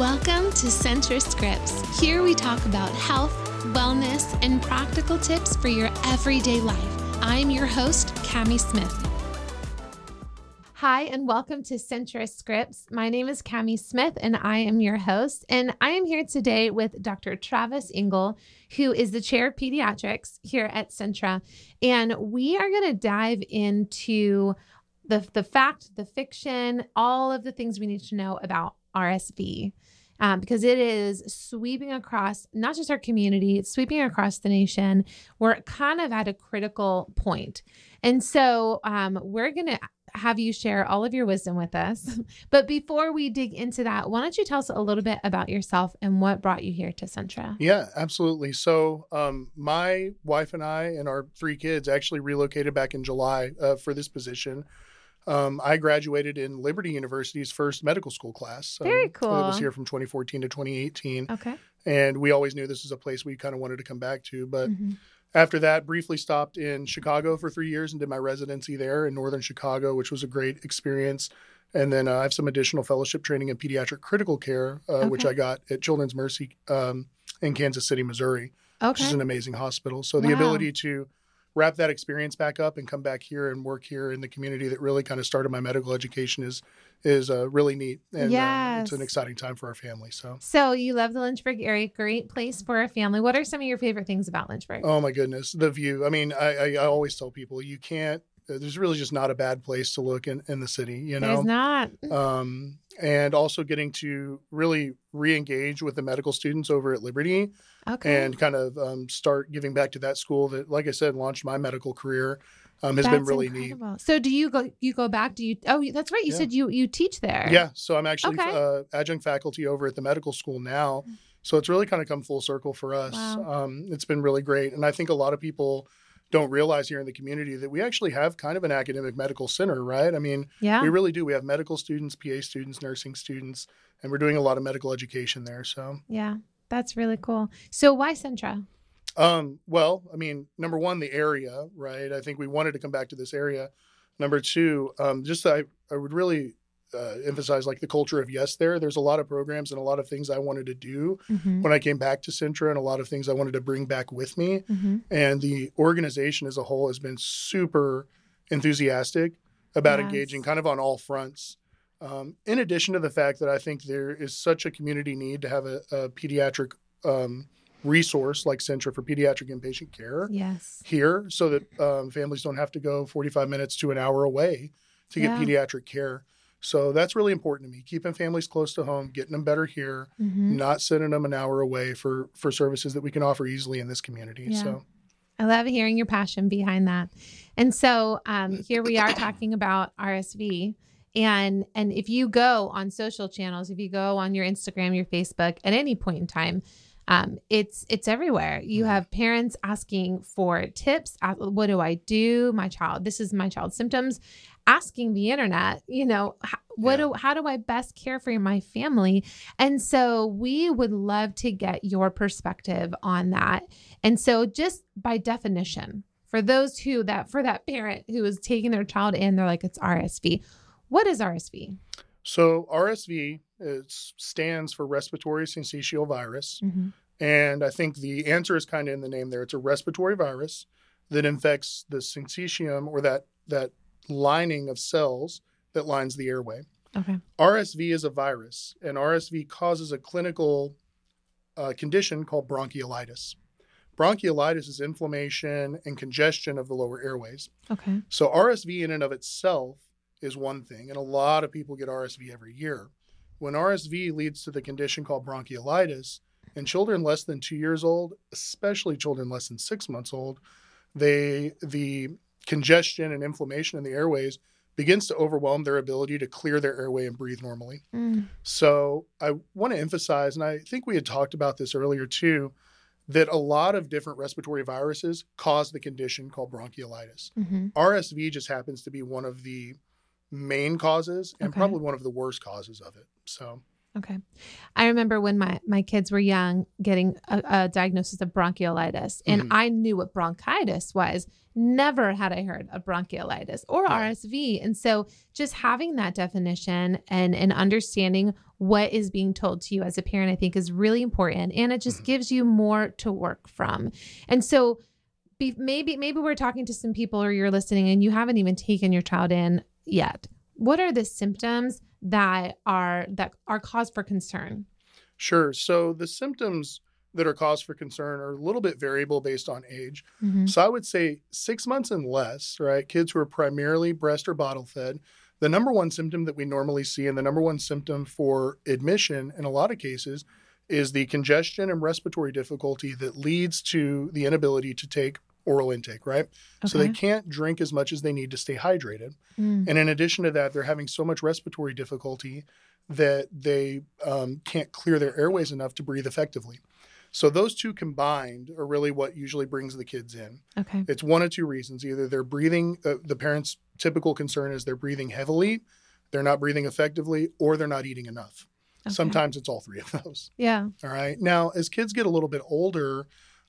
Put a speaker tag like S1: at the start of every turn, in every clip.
S1: Welcome to Centra Scripts. Here we talk about health, wellness, and practical tips for your everyday life. I'm your host, Cami Smith. Hi, and welcome to Centra Scripts. My name is Cami Smith, and I am your host. And I am here today with Dr. Travis Engel, who is the chair of pediatrics here at Centra. And we are going to dive into the, the fact, the fiction, all of the things we need to know about RSV. Um, because it is sweeping across not just our community, it's sweeping across the nation. We're kind of at a critical point. And so um, we're going to have you share all of your wisdom with us. But before we dig into that, why don't you tell us a little bit about yourself and what brought you here to Centra?
S2: Yeah, absolutely. So, um, my wife and I and our three kids actually relocated back in July uh, for this position. Um, I graduated in Liberty University's first medical school class. Um,
S1: Very cool.
S2: I was here from 2014 to 2018.
S1: Okay.
S2: And we always knew this was a place we kind of wanted to come back to. But
S1: Mhm.
S2: after that, briefly stopped in Chicago for three years and did my residency there in northern Chicago, which was a great experience. And then uh, I have some additional fellowship training in pediatric critical care, uh, which I got at Children's Mercy um, in Kansas City, Missouri, okay. which is an amazing hospital. So the
S1: Wow.
S2: ability to wrap that experience back up and come back here and work here in the community that really kind of started my medical education is is uh, really neat and uh, it's an exciting time for our family. So.
S1: So you love the Lynchburg area, great place for a family. What are some of your favorite things about Lynchburg?
S2: Oh my goodness, the view. I mean, I, I, I always tell people you can't. There's really just not a bad place to look in, in the city, you
S1: There's
S2: know.
S1: not.
S2: Um, and also getting to really re-engage with the medical students over at Liberty
S1: Okay.
S2: and kind of um, start giving back to that school that, like I said, launched my medical career. Um, has been
S1: That's
S2: really neat.
S1: So do you go you go back? Do you oh that's right. You
S2: Yeah.
S1: said you you teach there.
S2: Yeah, so I'm actually
S1: Okay.
S2: uh, adjunct faculty over at the medical school now. So it's really kind of come full circle for us.
S1: Wow.
S2: Um, it's been really great. And I think a lot of people don't realize here in the community that we actually have kind of an academic medical center, right? I mean,
S1: Yeah.
S2: we really do. We have medical students, PA students, nursing students, and we're doing a lot of medical education there. So,
S1: Yeah. That's really cool. So why Centra?
S2: um, well, I mean, number one, the area, right? I think we wanted to come back to this area. Number two, um, just I, I would really uh, emphasize like the culture of yes there. There's a lot of programs and a lot of things I wanted to do
S1: Mm-hmm.
S2: when I came back to Centra and a lot of things I wanted to bring back with me.
S1: Mm-hmm.
S2: And the organization as a whole has been super enthusiastic about
S1: Yes.
S2: engaging kind of on all fronts. Um, in addition to the fact that I think there is such a community need to have a, a pediatric um, resource like Centra for pediatric inpatient care
S1: Yes.
S2: here so that um, families don't have to go 45 minutes to an hour away to get pediatric care. So that's really important to me. Keeping families close to home, getting them better here,
S1: Mm-hmm.
S2: not sending them an hour away for for services that we can offer easily in this community.
S1: Yeah.
S2: So
S1: I love hearing your passion behind that. And so um, here we are talking about RSV. And and if you go on social channels, if you go on your Instagram, your Facebook at any point in time, um, it's it's everywhere. You
S2: Mhm.
S1: have parents asking for tips. uh, What do I do? My child, this is my child's symptoms. Asking the internet, you know, what
S2: Yeah.
S1: do how do I best care for my family? And so we would love to get your perspective on that. And so just by definition, for those who that for that parent who is taking their child in, they're like, it's RSV. What is RSV?
S2: so RSV stands for respiratory syncytial virus,
S1: Mm-hmm.
S2: and I think the answer is kind of in the name there. It's a respiratory virus that infects the syncytium or that that lining of cells that lines the airway.
S1: Okay.
S2: RSV is a virus, and RSV causes a clinical uh, condition called bronchiolitis. Bronchiolitis is inflammation and congestion of the lower airways.
S1: Okay.
S2: So, RSV in and of itself is one thing, and a lot of people get RSV every year. When RSV leads to the condition called bronchiolitis, in children less than two years old, especially children less than six months old, they the congestion and inflammation in the airways begins to overwhelm their ability to clear their airway and breathe normally.
S1: Mm.
S2: So I want to emphasize, and I think we had talked about this earlier too, that a lot of different respiratory viruses cause the condition called bronchiolitis.
S1: hmm
S2: RSV just happens to be one of the main causes and
S1: Okay.
S2: probably one of the worst causes of it. So
S1: Okay. I remember when my, my kids were young getting a, a diagnosis of bronchiolitis, and
S2: Mhm.
S1: I knew what bronchitis was. Never had I heard of bronchiolitis or
S2: Right.
S1: RSV. And so just having that definition and, and understanding what is being told to you as a parent, I think is really important. And it just
S2: Mhm.
S1: gives you more to work from. And so be, maybe maybe we're talking to some people or you're listening and you haven't even taken your child in yet. What are the symptoms that are that are cause for concern?
S2: Sure. So the symptoms that are cause for concern are a little bit variable based on age.
S1: Mm-hmm.
S2: So I would say six months and less, right? Kids who are primarily breast or bottle fed. The number one symptom that we normally see, and the number one symptom for admission in a lot of cases, is the congestion and respiratory difficulty that leads to the inability to take oral intake, right? So they can't drink as much as they need to stay hydrated.
S1: Mm.
S2: And in addition to that, they're having so much respiratory difficulty that they um, can't clear their airways enough to breathe effectively. So those two combined are really what usually brings the kids in.
S1: okay.
S2: It's one of two reasons. Either they're breathing, uh, the parents' typical concern is they're breathing heavily, they're not breathing effectively, or they're not eating enough.
S1: Okay.
S2: Sometimes it's all three of those.
S1: Yeah.
S2: All right. Now, as kids get a little bit older,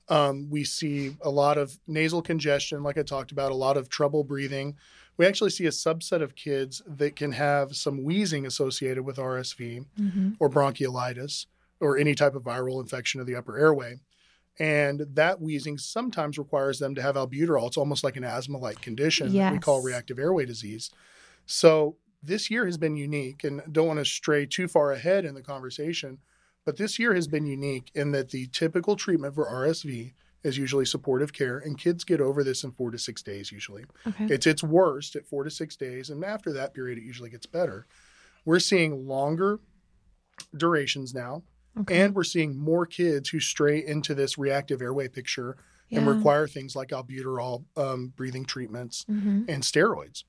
S2: um, we see a lot of nasal congestion, like I talked about, a lot of trouble breathing. We actually see a subset of kids that can have some wheezing associated with RSV
S1: Mm-hmm.
S2: or bronchiolitis or any type of viral infection of the upper airway. And that wheezing sometimes requires them to have albuterol. It's almost like an asthma like condition that we call reactive airway disease. So this year has been unique, and don't want to stray too far ahead in the conversation, but this year has been unique in that the typical treatment for RSV is usually supportive care, and kids get over this in four to six days usually.
S1: Okay.
S2: It's its worst at four to six days, and after that period, it usually gets better. We're seeing longer durations now,
S1: okay.
S2: and we're seeing more kids who stray into this reactive airway picture and require things like albuterol um, breathing treatments
S1: Mhm.
S2: and steroids.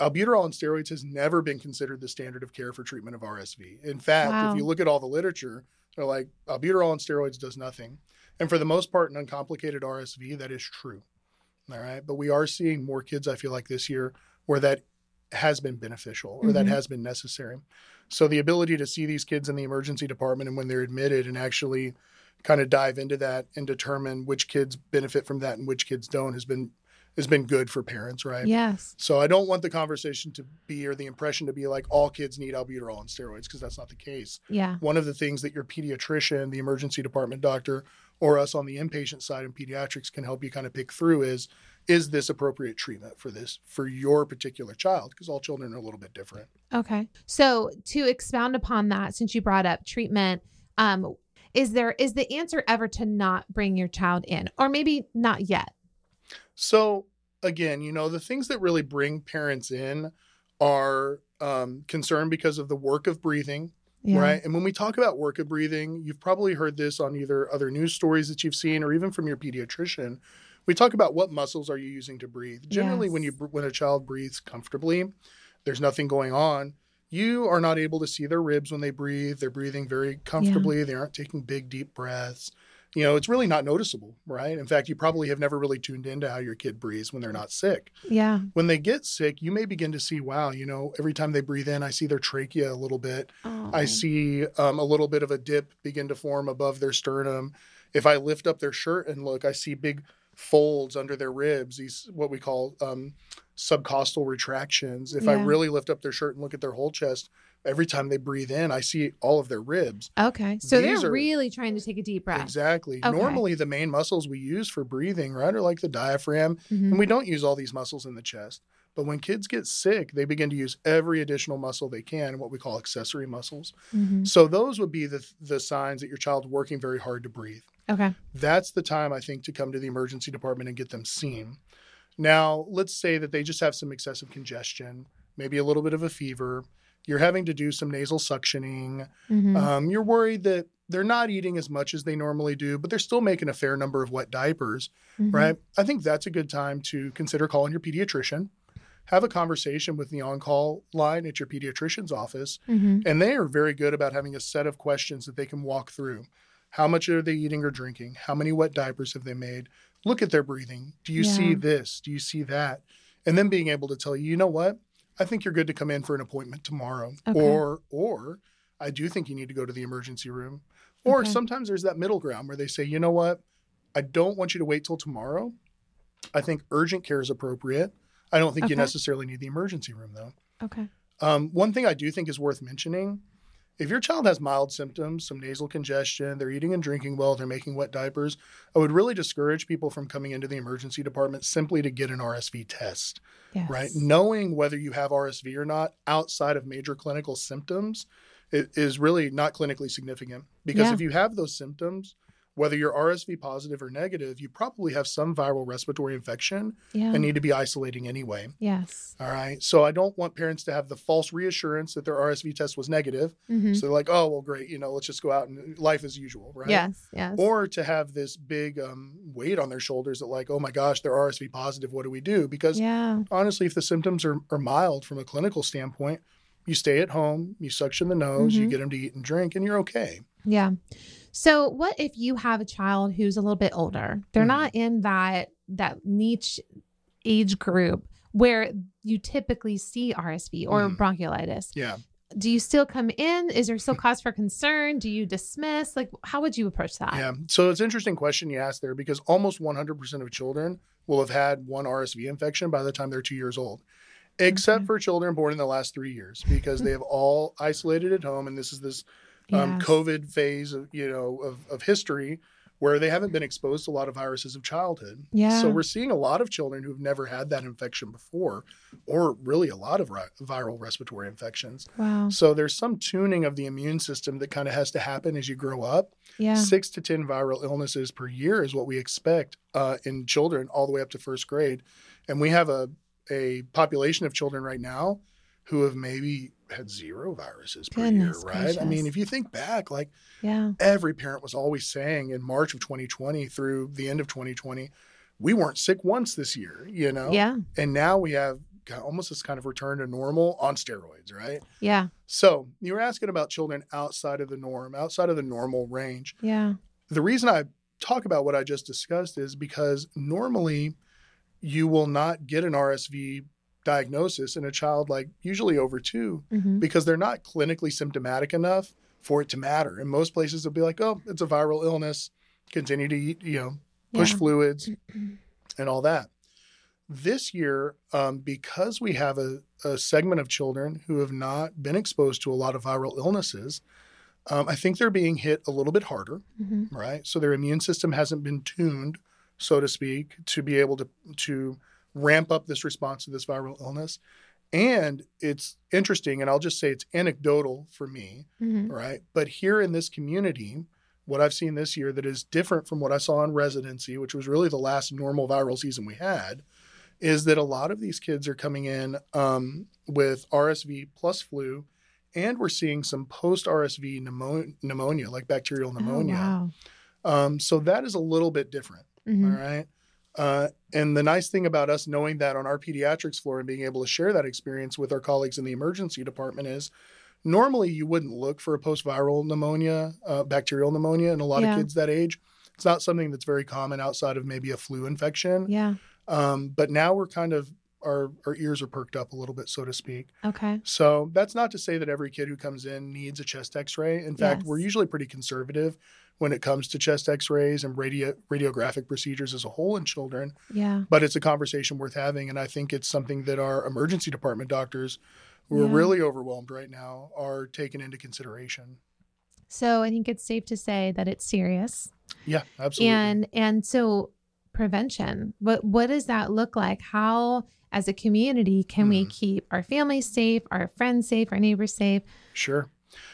S2: Albuterol and steroids has never been considered the standard of care for treatment of RSV. In fact,
S1: Wow.
S2: if you look at all the literature, they're like albuterol and steroids does nothing. And for the most part, in uncomplicated RSV, that is true. All right. But we are seeing more kids, I feel like this year, where that has been beneficial or that
S1: Mhm.
S2: has been necessary. So the ability to see these kids in the emergency department and when they're admitted and actually kind of dive into that and determine which kids benefit from that and which kids don't has been has been good for parents, right?
S1: Yes.
S2: So I don't want the conversation to be or the impression to be like all kids need albuterol and steroids because that's not the case.
S1: Yeah.
S2: One of the things that your pediatrician, the emergency department doctor, or us on the inpatient side in pediatrics can help you kind of pick through is is this appropriate treatment for this for your particular child because all children are a little bit different.
S1: Okay. So to expound upon that, since you brought up treatment, um, is there is the answer ever to not bring your child in, or maybe not yet?
S2: So again, you know, the things that really bring parents in are um, concern because of the work of breathing,
S1: Yeah.
S2: right? And when we talk about work of breathing, you've probably heard this on either other news stories that you've seen or even from your pediatrician. We talk about what muscles are you using to breathe. Generally, when you when a child breathes comfortably, there's nothing going on. You are not able to see their ribs when they breathe. They're breathing very comfortably. They aren't taking big, deep breaths. You know, it's really not noticeable, right? In fact, you probably have never really tuned into how your kid breathes when they're not sick
S1: Yeah.
S2: when they get sick, you may begin to see, wow, you know, every time they breathe in, I see their trachea a little bit.
S1: Oh.
S2: I see um, a little bit of a dip begin to form above their sternum. If I lift up their shirt and look, I see big folds under their ribs, these what we call um, subcostal retractions. If I really lift up their shirt and look at their whole chest, every time they breathe in, I see all of their ribs.
S1: Okay. So
S2: These
S1: they're
S2: are-
S1: really trying to take a deep breath.
S2: Exactly.
S1: Okay.
S2: Normally, the main muscles we use for breathing, right, are like the diaphragm
S1: Mhm.
S2: and we don't use all these muscles in the chest. But when kids get sick, they begin to use every additional muscle they can, what we call accessory muscles.
S1: Mhm.
S2: So those would be the the signs that your child's working very hard to breathe.
S1: Okay.
S2: That's the time I think to come to the emergency department and get them seen. Now, let's say that they just have some excessive congestion, maybe a little bit of a fever. You're having to do some nasal suctioning.
S1: Mhm.
S2: Um, you're worried that they're not eating as much as they normally do, but they're still making a fair number of wet diapers
S1: Mhm.
S2: right? I think that's a good time to consider calling your pediatrician, have a conversation with the on call line at your pediatrician's office.
S1: Mhm.
S2: And they are very good about having a set of questions that they can walk through. How much are they eating or drinking? How many wet diapers have they made? Look at their breathing. Do you see this? Do you see that? And then being able to tell you, you know what? I think you're good to come in for an appointment tomorrow.
S1: Okay.
S2: Or, or I do think you need to go to the emergency room. Or
S1: Okay.
S2: sometimes there's that middle ground where they say, you know what? I don't want you to wait till tomorrow. I think urgent care is appropriate. I don't think you necessarily need the emergency room though.
S1: Okay.
S2: Um, one thing I do think is worth mentioning if your child has mild symptoms, some nasal congestion, they're eating and drinking well, they're making wet diapers, I would really discourage people from coming into the emergency department simply to get an RSV test,
S1: Yes.
S2: right? Knowing whether you have RSV or not outside of major clinical symptoms is really not clinically significant because
S1: Yeah.
S2: if you have those symptoms, whether you're RSV positive or negative, you probably have some viral respiratory infection
S1: Yeah.
S2: and need to be isolating anyway.
S1: yes.
S2: All right. So I don't want parents to have the false reassurance that their RSV test was negative.
S1: Mhm.
S2: So they're like, oh, well, great. You know, let's just go out and life as usual. Right.
S1: Yes. Yes.
S2: Or to have this big um, weight on their shoulders that, like, oh my gosh, they're RSV positive. What do we do? Because
S1: yeah.
S2: honestly, if the symptoms are, are mild from a clinical standpoint, you stay at home, you suction the nose, you
S1: Mhm.
S2: get them to eat and drink, and you're okay.
S1: Yeah. So what if you have a child who's a little bit older? They're
S2: Mhm.
S1: not in that that niche age group where you typically see RSV or
S2: Mhm.
S1: bronchiolitis.
S2: Yeah.
S1: Do you still come in? Is there still cause for concern? Do you dismiss? Like how would you approach that?
S2: Yeah. So it's an interesting question you asked there because almost 100% of children will have had one RSV infection by the time they're two years old, except
S1: Okay.
S2: for children born in the last three years because they have all isolated at home. And this is this um, COVID phase of, you know, of, of history where they haven't been exposed to a lot of viruses of childhood.
S1: Yeah.
S2: So we're seeing a lot of children who've never had that infection before, or really a lot of ri- viral respiratory infections.
S1: Wow.
S2: So there's some tuning of the immune system that kind of has to happen as you grow up
S1: Yeah.
S2: six to 10 viral illnesses per year is what we expect uh, in children all the way up to first grade. And we have a, a population of children right now who have maybe had zero viruses per
S1: Goodness
S2: year, right? I mean, if you think back, like
S1: Yeah.
S2: every parent was always saying in March of 2020 through the end of 2020, we weren't sick once this year, you know?
S1: Yeah.
S2: And now we have almost this kind of return to normal on steroids, right?
S1: Yeah.
S2: So you were asking about children outside of the norm, outside of the normal range
S1: Yeah.
S2: the reason I talk about what I just discussed is because normally you will not get an RSV diagnosis in a child like usually over two
S1: hmm
S2: because they're not clinically symptomatic enough for it to matter. In most places, they'll be like, oh, it's a viral illness, continue to eat, you know, push
S1: Yeah.
S2: fluids and all that. This year, um, because we have a, a segment of children who have not been exposed to a lot of viral illnesses, um, I think they're being hit a little bit harder
S1: hmm
S2: right? So their immune system hasn't been tuned, so to speak, to be able to to ramp up this response to this viral illness. And it's interesting, and I'll just say it's anecdotal for me,
S1: hmm
S2: right? But here in this community, what I've seen this year that is different from what I saw in residency, which was really the last normal viral season we had, is that a lot of these kids are coming in um, with RSV plus flu, and we're seeing some post RSV pneumonia, pneumonia, like bacterial pneumonia.
S1: Oh, wow.
S2: Um, so that is a little bit different.
S1: Mhm.
S2: All right. Uh, and the nice thing about us knowing that on our pediatrics floor and being able to share that experience with our colleagues in the emergency department is normally you wouldn't look for a post viral pneumonia, uh, bacterial pneumonia in a lot
S1: Yeah.
S2: of kids that age. It's not something that's very common outside of maybe a flu infection.
S1: Yeah.
S2: Um, but now we're kind of, our, our ears are perked up a little bit, so to speak.
S1: Okay.
S2: So that's not to say that every kid who comes in needs a chest X-ray. In fact,
S1: Yes.
S2: we're usually pretty conservative when it comes to chest X-rays and radio radiographic procedures as a whole in children.
S1: Yeah.
S2: But it's a conversation worth having, and I think it's something that our emergency department doctors, who are really overwhelmed right now, are taking into consideration.
S1: So I think it's safe to say that it's serious.
S2: Yeah, absolutely.
S1: And and so prevention. What what does that look like? How as a community can we
S2: Mhm.
S1: keep our families safe, our friends safe, our neighbors safe?
S2: Sure.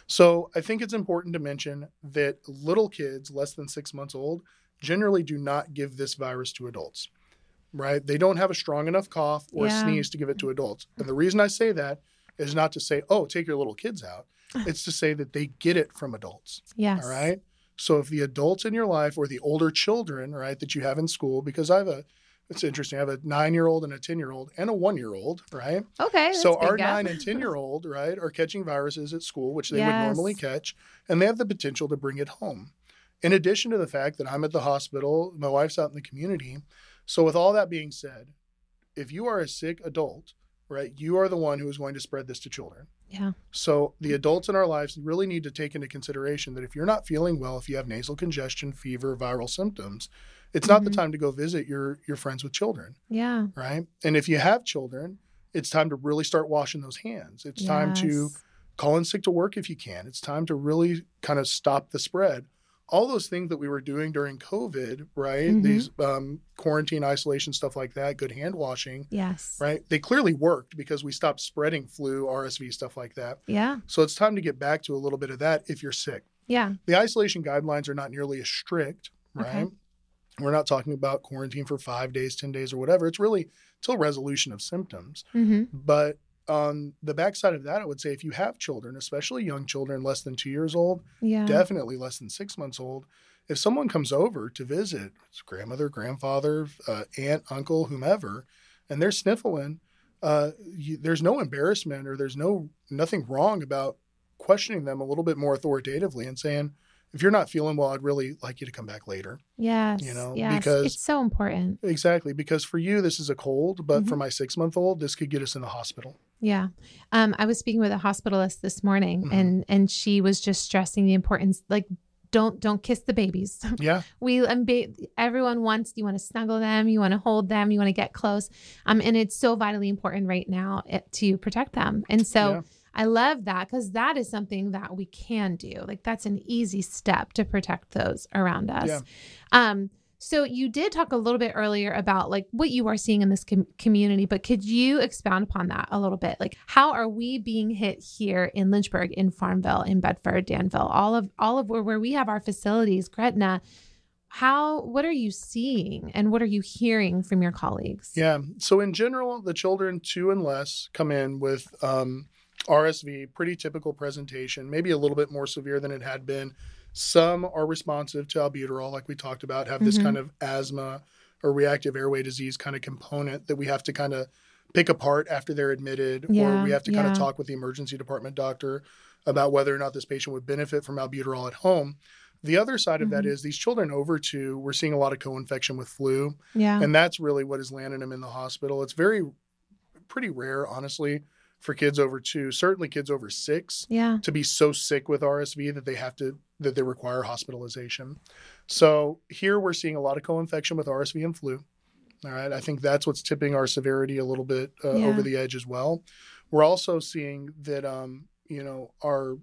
S2: So I think it's important to mention that little kids less than six months old generally do not give this virus to adults, right? They don't have a strong enough cough or
S1: Yeah.
S2: sneeze to give it to adults. And the reason I say that is not to say, oh, take your little kids out. It's to say that they get it from adults.
S1: Yes.
S2: All right. So if the adults in your life or the older children, right, that you have in school, because I have a, it's interesting, I have a nine year old and a 10 year old and a one year old, right?
S1: Okay.
S2: so our nine and 10 year old, right, are catching viruses at school, which they would normally catch, and they have the potential to bring it home. In addition to the fact that I'm at the hospital, my wife's out in the community. So, with all that being said, if you are a sick adult, right? You are the one who is going to spread this to children.
S1: Yeah.
S2: So the adults in our lives really need to take into consideration that if you're not feeling well, if you have nasal congestion, fever, viral symptoms, it's not the
S1: Mhm.
S2: time to go visit your your friends with children,
S1: Yeah.
S2: right? And if you have children, it's time to really start washing those hands. It's time to call in sick to work if you can. It's time to really kind of stop the spread. All those things that we were doing during COVID, right?
S1: Mhm.
S2: These um, quarantine, isolation, stuff like that, good hand washing,
S1: Yes.
S2: right? They clearly worked because we stopped spreading flu, RSV, stuff like that.
S1: Yeah.
S2: So it's time to get back to a little bit of that if you're sick.
S1: Yeah.
S2: The isolation guidelines are not nearly as strict, right?
S1: Okay.
S2: We're not talking about quarantine for five days, 10 days, or whatever. It's really till resolution of symptoms.
S1: Mm-hmm.
S2: But on the backside of that, I would say if you have children, especially young children less than two years old,
S1: Yeah.
S2: definitely less than six months old, if someone comes over to visit, it's grandmother, grandfather, uh, aunt, uncle, whomever, and they're sniffling, uh, you, there's no embarrassment or there's no nothing wrong about questioning them a little bit more authoritatively and saying, if you're not feeling well, I'd really like you to come back later.
S1: Yes.
S2: you know,
S1: yes.
S2: because-
S1: it's so important.
S2: Exactly, because for you this is a cold, but for
S1: Mhm.
S2: my six month old, this could get us in the hospital.
S1: Yeah. Um, I was speaking with a hospitalist this morning
S2: Mhm.
S1: and and she was just stressing the importance like don't don't kiss the babies.
S2: Yeah,
S1: we um, ba- everyone wants you want to snuggle them, you want to hold them, you want to get close. Um and it's so vitally important right now eh, to protect them. And so
S2: Yeah.
S1: I love that cuz that is something that we can do. Like that's an easy step to protect those around us.
S2: Yeah.
S1: Um so you did talk a little bit earlier about like what you are seeing in this com- community, but could you expound upon that a little bit? Like how are we being hit here in Lynchburg, in Farmville, in Bedford, Danville, all of all of where, where we have our facilities, Gretna? How what are you seeing and what are you hearing from your colleagues?
S2: Yeah. So in general, the children two and less come in with um, RSV, pretty typical presentation, maybe a little bit more severe than it had been. Some are responsive to albuterol, like we talked about, have this
S1: Mhm.
S2: kind of asthma or reactive airway disease kind of component that we have to kind of pick apart after they're admitted, or we have to kind of talk with the emergency department doctor about whether or not this patient would benefit from albuterol at home. The other side of that
S1: Mhm.
S2: is these children over two, we're seeing a lot of co-infection with flu.
S1: Yeah.
S2: And that's really what is landing them in the hospital. It's very, pretty rare, honestly, for kids over two, certainly kids over six,
S1: yeah.
S2: to be so sick with RSV that they have to, that they require hospitalization. So here we're seeing a lot of co infection with RSV and flu. All right. I think that's what's tipping our severity a little bit uh,
S1: Yeah.
S2: over the edge as well. We're also seeing that, um, you know, our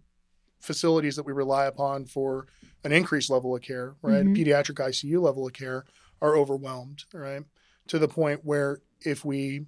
S2: facilities that we rely upon for an increased level of care, right?
S1: Mhm.
S2: Pediatric ICU level of care are overwhelmed, right? To the point where if we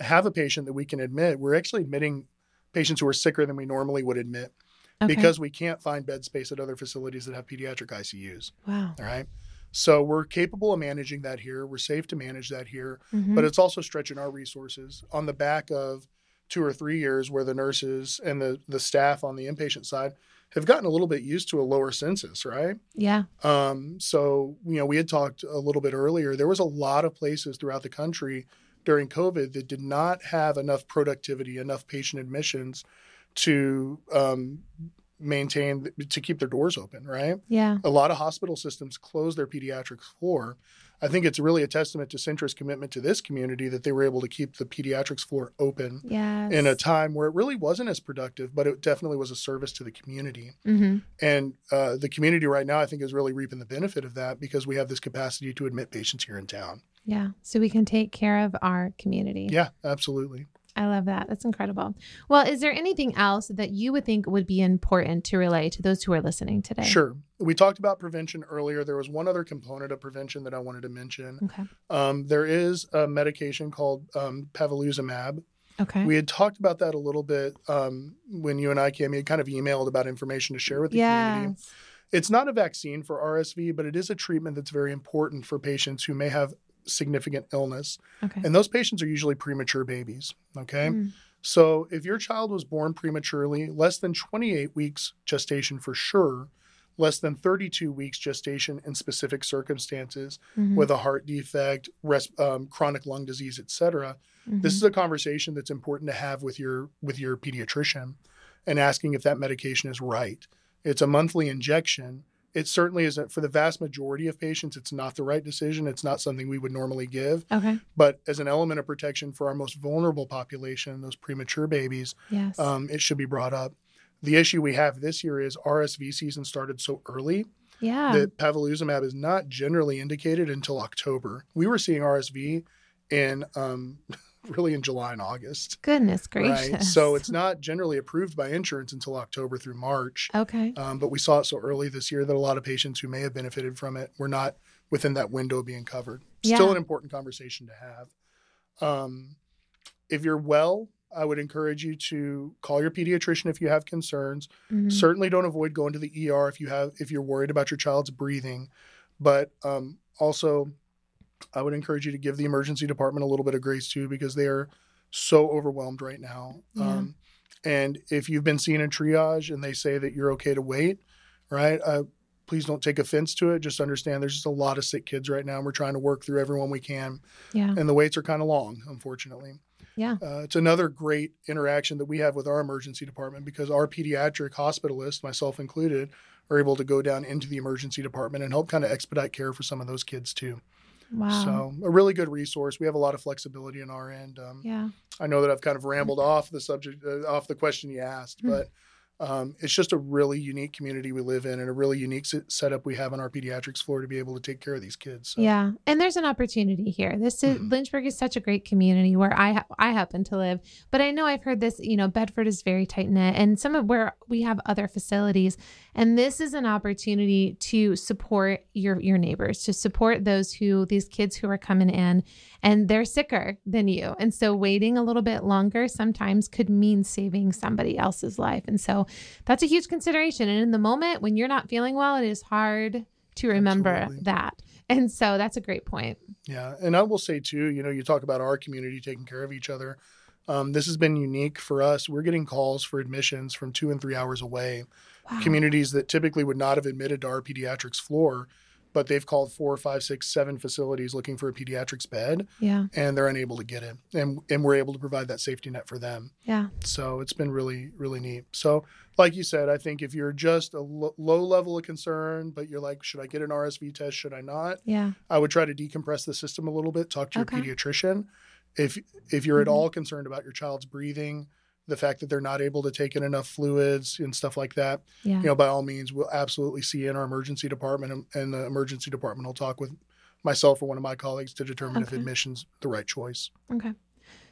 S2: have a patient that we can admit, we're actually admitting patients who are sicker than we normally would admit
S1: Okay.
S2: because we can't find bed space at other facilities that have pediatric ICUs.
S1: wow.
S2: All right. So we're capable of managing that here. We're safe to manage that here,
S1: Mhm.
S2: but it's also stretching our resources on the back of two or three years where the nurses and the, the staff on the inpatient side have gotten a little bit used to a lower census, right?
S1: yeah.
S2: Um, so, you know, we had talked a little bit earlier. There was a lot of places throughout the country during COVID that did not have enough productivity, enough patient admissions to um, maintain, to keep their doors open, right?
S1: Yeah.
S2: A lot of hospital systems closed their pediatrics floor. I think it's really a testament to Centra's commitment to this community that they were able to keep the pediatrics floor open
S1: Yes.
S2: in a time where it really wasn't as productive, but it definitely was a service to the community.
S1: hmm
S2: And uh, the community right now, I think, is really reaping the benefit of that because we have this capacity to admit patients here in town.
S1: Yeah. So we can take care of our community.
S2: Yeah, absolutely.
S1: I love that. That's incredible. Well, is there anything else that you would think would be important to relay to those who are listening today?
S2: Sure. We talked about prevention earlier. There was one other component of prevention that I wanted to mention.
S1: Okay.
S2: Um, there is a medication called um.
S1: Okay.
S2: We had talked about that a little bit um, when you and I came. You kind of emailed about information to share with the community.
S1: yes.
S2: It's not a vaccine for RSV, but it is a treatment that's very important for patients who may have significant illness.
S1: Okay.
S2: And those patients are usually premature babies. Okay.
S1: Mm.
S2: So if your child was born prematurely, less than 28 weeks gestation for sure, less than 32 weeks gestation in specific circumstances
S1: Mhm.
S2: with a heart defect, res- um, chronic lung disease, et cetera. This is a conversation that's important to have with your with your pediatrician and asking if that medication is right. It's a monthly injection it certainly isn't for the vast majority of patients. It's not the right decision. It's not something we would normally give.
S1: Okay.
S2: But as an element of protection for our most vulnerable population, those premature babies,
S1: Yes.
S2: um, it should be brought up. The issue we have this year is RSV season started so early
S1: yeah.
S2: that palivizumab is not generally indicated until October. We were seeing RSV in um, really in July and August.
S1: Goodness gracious.
S2: Right. So it's not generally approved by insurance until October through March.
S1: okay.
S2: Um, but we saw it so early this year that a lot of patients who may have benefited from it were not within that window being covered. Still
S1: Yeah.
S2: an important conversation to have. Um, if you're well, I would encourage you to call your pediatrician if you have concerns.
S1: Mhm.
S2: Certainly, don't avoid going to the ER if you have if you're worried about your child's breathing. But um, also, I would encourage you to give the emergency department a little bit of grace too, because they are so overwhelmed right now.
S1: Yeah.
S2: Um, and if you've been seen in triage and they say that you're okay to wait, right? Uh, please don't take offense to it. Just understand there's just a lot of sick kids right now, and we're trying to work through everyone we can.
S1: Yeah.
S2: And the waits are kind of long, unfortunately.
S1: Yeah.
S2: Uh, it's another great interaction that we have with our emergency department because our pediatric hospitalists, myself included, are able to go down into the emergency department and help kind of expedite care for some of those kids too.
S1: Wow.
S2: So, a really good resource. We have a lot of flexibility in our end. Um,
S1: yeah.
S2: I know that I've kind of rambled off the subject, uh, off the question you asked,
S1: Hmm.
S2: but um, it's just a really unique community we live in and a really unique s- setup we have on our pediatrics floor to be able to take care of these kids. So,
S1: Yeah, and there's an opportunity here. This is
S2: Mhm.
S1: Lynchburg is such a great community where I ha- I happen to live, but I know I've heard this. You know, Bedford is very tight knit, and some of where we have other facilities, and this is an opportunity to support your your neighbors, to support those who these kids who are coming in, and they're sicker than you, and so waiting a little bit longer sometimes could mean saving somebody else's life, and so that's a huge consideration. And in the moment when you're not feeling well, it is hard to remember
S2: Absolutely.
S1: that. And so that's a great point.
S2: Yeah, and I will say too, you know, you talk about our community taking care of each other. Um, this has been unique for us. We're getting calls for admissions from two and three hours away.
S1: Wow.
S2: Communities that typically would not have admitted to our pediatrics floor, but they've called four, five, six, seven facilities looking for a pediatrics bed,
S1: Yeah.
S2: and they're unable to get it. And and we're able to provide that safety net for them.
S1: Yeah.
S2: So it's been really, really neat. So, like you said, I think if you're just a lo- low level of concern, but you're like, should I get an RSV test? Should I not?
S1: Yeah.
S2: I would try to decompress the system a little bit. Talk to your
S1: Okay.
S2: pediatrician. If if you're at
S1: Mhm.
S2: all concerned about your child's breathing, the fact that they're not able to take in enough fluids and stuff like that,
S1: Yeah.
S2: you know, by all means, we'll absolutely see in our emergency department, and, and the emergency department will talk with myself or one of my colleagues to determine if admission's the right choice.
S1: Okay.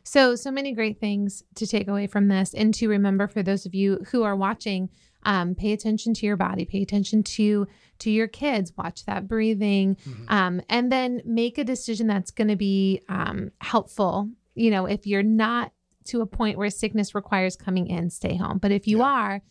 S1: So, so many great things to take away from this and to remember for those of you who are watching, um, pay attention to your body, pay attention to to your kids, watch that breathing,
S2: Mhm.
S1: um, and then make a decision that's going to be um, helpful. You know, if you're not to a point where sickness requires coming in, stay home. But if you
S2: Yeah.
S1: are,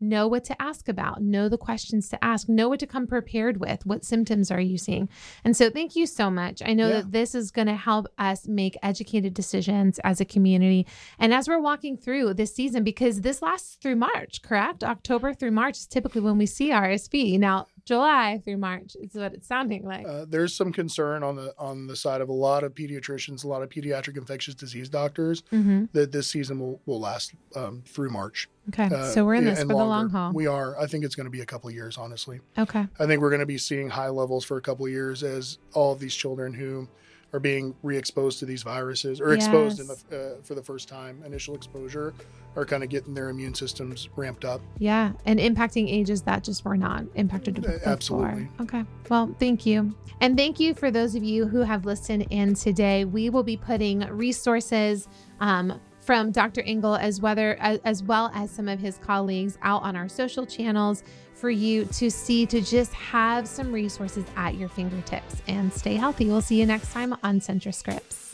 S1: know what to ask about, know the questions to ask, know what to come prepared with. What symptoms are you seeing? And so, thank you so much. I know
S2: Yeah.
S1: that this is going to help us make educated decisions as a community and as we're walking through this season, because this lasts through March, correct? October through March is typically when we see RSV. Now, July through March is what it's sounding like.
S2: Uh, there's some concern on the on the side of a lot of pediatricians, a lot of pediatric infectious disease doctors
S1: hmm
S2: that this season will, will last um, through March.
S1: Okay.
S2: Uh,
S1: so we're in this for
S2: and
S1: the long haul.
S2: We are. I think it's going to be a couple of years, honestly.
S1: okay.
S2: I think we're going to be seeing high levels for a couple of years as all of these children who are being re-exposed to these viruses or exposed in the, uh, for the first time, initial exposure, are kind of getting their immune systems ramped up.
S1: Yeah. And impacting ages that just were not impacted
S2: Uh,
S1: before.
S2: absolutely.
S1: Okay. Well, thank you. And thank you for those of you who have listened in today. We will be putting resources um, from Dr. Engel as whether as, as well as some of his colleagues out on our social channels for you to see to just have some resources at your fingertips and stay healthy. We'll see you next time on Centra Scripts.